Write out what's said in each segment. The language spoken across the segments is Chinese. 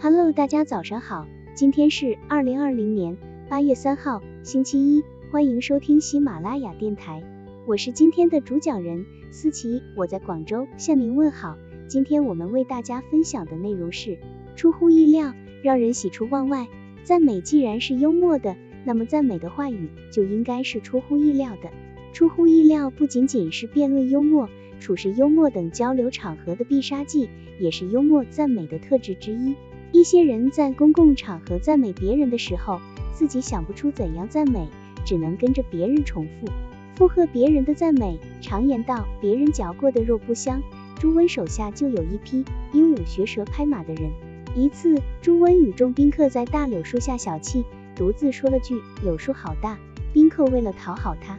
Hello，大家早上好，今天是二零二零年八月三号，星期一，欢迎收听喜马拉雅电台，我是今天的主讲人思琪，我在广州向您问好。今天我们为大家分享的内容是出乎意料，让人喜出望外。赞美既然是幽默的，那么赞美的话语就应该是出乎意料的。出乎意料不仅仅是辩论幽默、处事幽默等交流场合的必杀技，也是幽默赞美的特质之一。一些人在公共场合赞美别人的时候，自己想不出怎样赞美，只能跟着别人重复附和别人的赞美。常言道，别人嚼过的肉不香。朱温手下就有一批鹦鹉学舌拍马的人。一次，朱温与众宾客在大柳树下小憩，独自说了句“柳树好大”，宾客为了讨好他，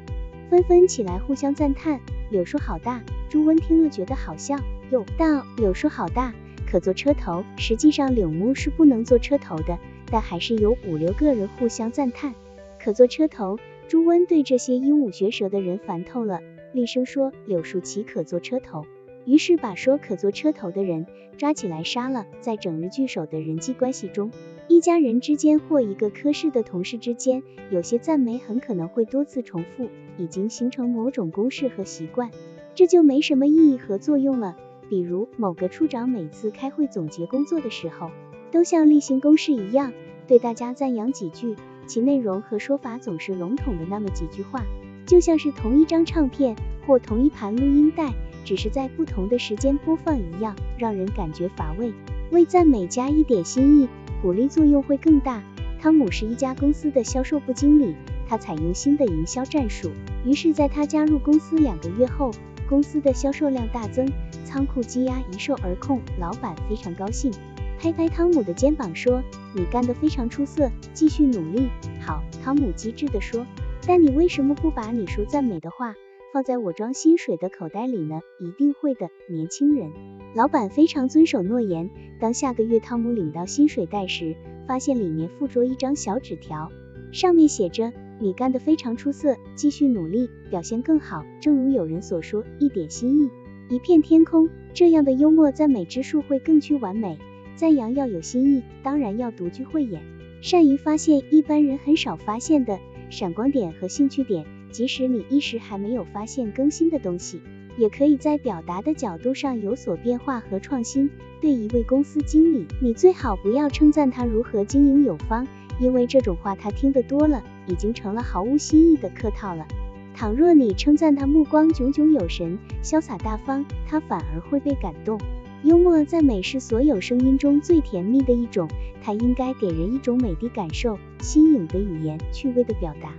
纷纷起来互相赞叹“柳树好大”。朱温听了觉得好笑，又道“柳树好大”。可做车头，实际上柳木是不能做车头的，但还是有五六个人互相赞叹，可做车头。朱温对这些鹦鹉学舌的人烦透了，厉声说柳树岂可做车头？于是把说可做车头的人抓起来杀了。在整日聚首的人际关系中，一家人之间或一个科室的同事之间，有些赞美很可能会多次重复，已经形成某种公式和习惯，这就没什么意义和作用了。比如某个处长每次开会总结工作的时候，都像例行公事一样对大家赞扬几句，其内容和说法总是笼统的那么几句话，就像是同一张唱片或同一盘录音带，只是在不同的时间播放一样，让人感觉乏味。为赞美加一点新意，鼓励作用会更大。汤姆是一家公司的销售部经理，他采用新的营销战术，于是在他加入公司两个月后，公司的销售量大增。仓库积压一售而空，老板非常高兴，拍拍汤姆的肩膀说：“你干得非常出色，继续努力。”好，汤姆机智地说：“但你为什么不把你说赞美的话放在我装薪水的口袋里呢？”一定会的，年轻人。老板非常遵守诺言。当下个月汤姆领到薪水袋时，发现里面附着一张小纸条，上面写着：“你干得非常出色，继续努力，表现更好。”正如有人所说，一点心意。一片天空，这样的幽默赞美之术会更趋完美。赞扬要有新意，当然要独具慧眼，善于发现一般人很少发现的闪光点和兴趣点。即使你一时还没有发现更新的东西，也可以在表达的角度上有所变化和创新。对一位公司经理，你最好不要称赞他如何经营有方，因为这种话他听得多了，已经成了毫无新意的客套了。倘若你称赞他目光炯炯有神、潇洒大方，他反而会被感动。幽默赞美是所有声音中最甜蜜的一种，它应该给人一种美的感受、新颖的语言、趣味的表达，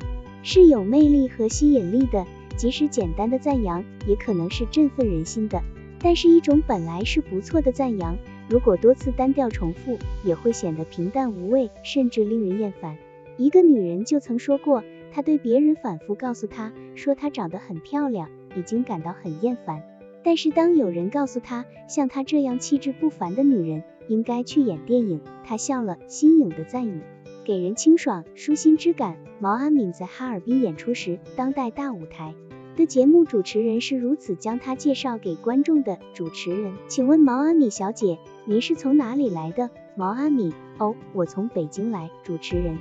是有魅力和吸引力的。即使简单的赞扬，也可能是振奋人心的。但是，一种本来是不错的赞扬，如果多次单调重复，也会显得平淡无味，甚至令人厌烦。一个女人就曾说过。她对别人反复告诉她说她长得很漂亮，已经感到很厌烦。但是当有人告诉她，像她这样气质不凡的女人应该去演电影，她笑了。新颖的赞语给人清爽舒心之感。毛阿敏在哈尔滨演出时，当代大舞台的节目主持人是如此将她介绍给观众的。主持人，请问毛阿敏小姐，您是从哪里来的？毛阿敏，哦，我从北京来。主持人。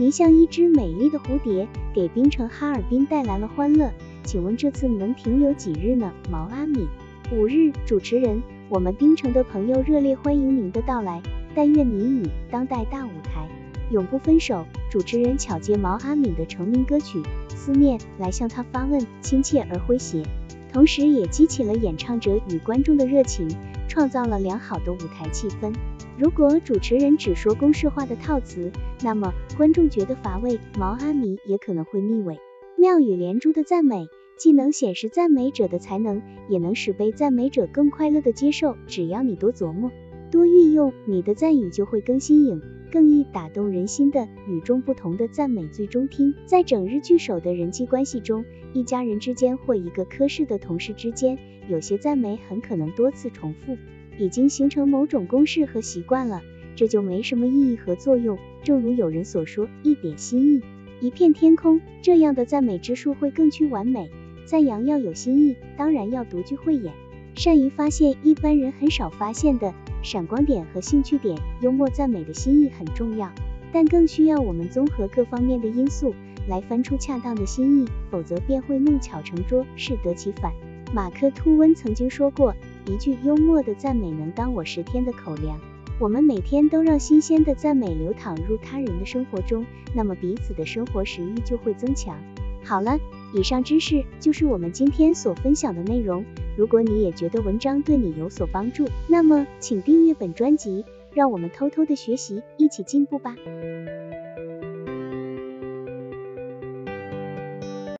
您像一只美丽的蝴蝶，给冰城哈尔滨带来了欢乐。请问这次能停留几日呢？毛阿敏，五日。主持人，我们冰城的朋友热烈欢迎您的到来。但愿您与当代大舞台永不分手。主持人巧借毛阿敏的成名歌曲《思念》来向他发问，亲切而诙谐，同时也激起了演唱者与观众的热情，创造了良好的舞台气氛。如果主持人只说公式化的套词，那么观众觉得乏味，毛阿敏也可能会腻味。妙语连珠的赞美，既能显示赞美者的才能，也能使被赞美者更快乐的接受。只要你多琢磨，多运用，你的赞语就会更新颖、更易打动人心的与众不同的赞美最终听。在整日聚首的人际关系中，一家人之间或一个科室的同事之间，有些赞美很可能多次重复。已经形成某种公式和习惯了，这就没什么意义和作用。正如有人所说，一点心意，一片天空，这样的赞美之术会更趋完美。赞扬要有新意，当然要独具慧眼，善于发现一般人很少发现的闪光点和兴趣点，幽默赞美的心意很重要，但更需要我们综合各方面的因素来翻出恰当的心意，否则便会弄巧成拙，适得其反。马克吐温曾经说过，一句幽默的赞美能当我十天的口粮。我们每天都让新鲜的赞美流淌入他人的生活中，那么彼此的生活食欲就会增强。好了，以上知识就是我们今天所分享的内容。如果你也觉得文章对你有所帮助，那么请订阅本专辑，让我们偷偷的学习，一起进步吧。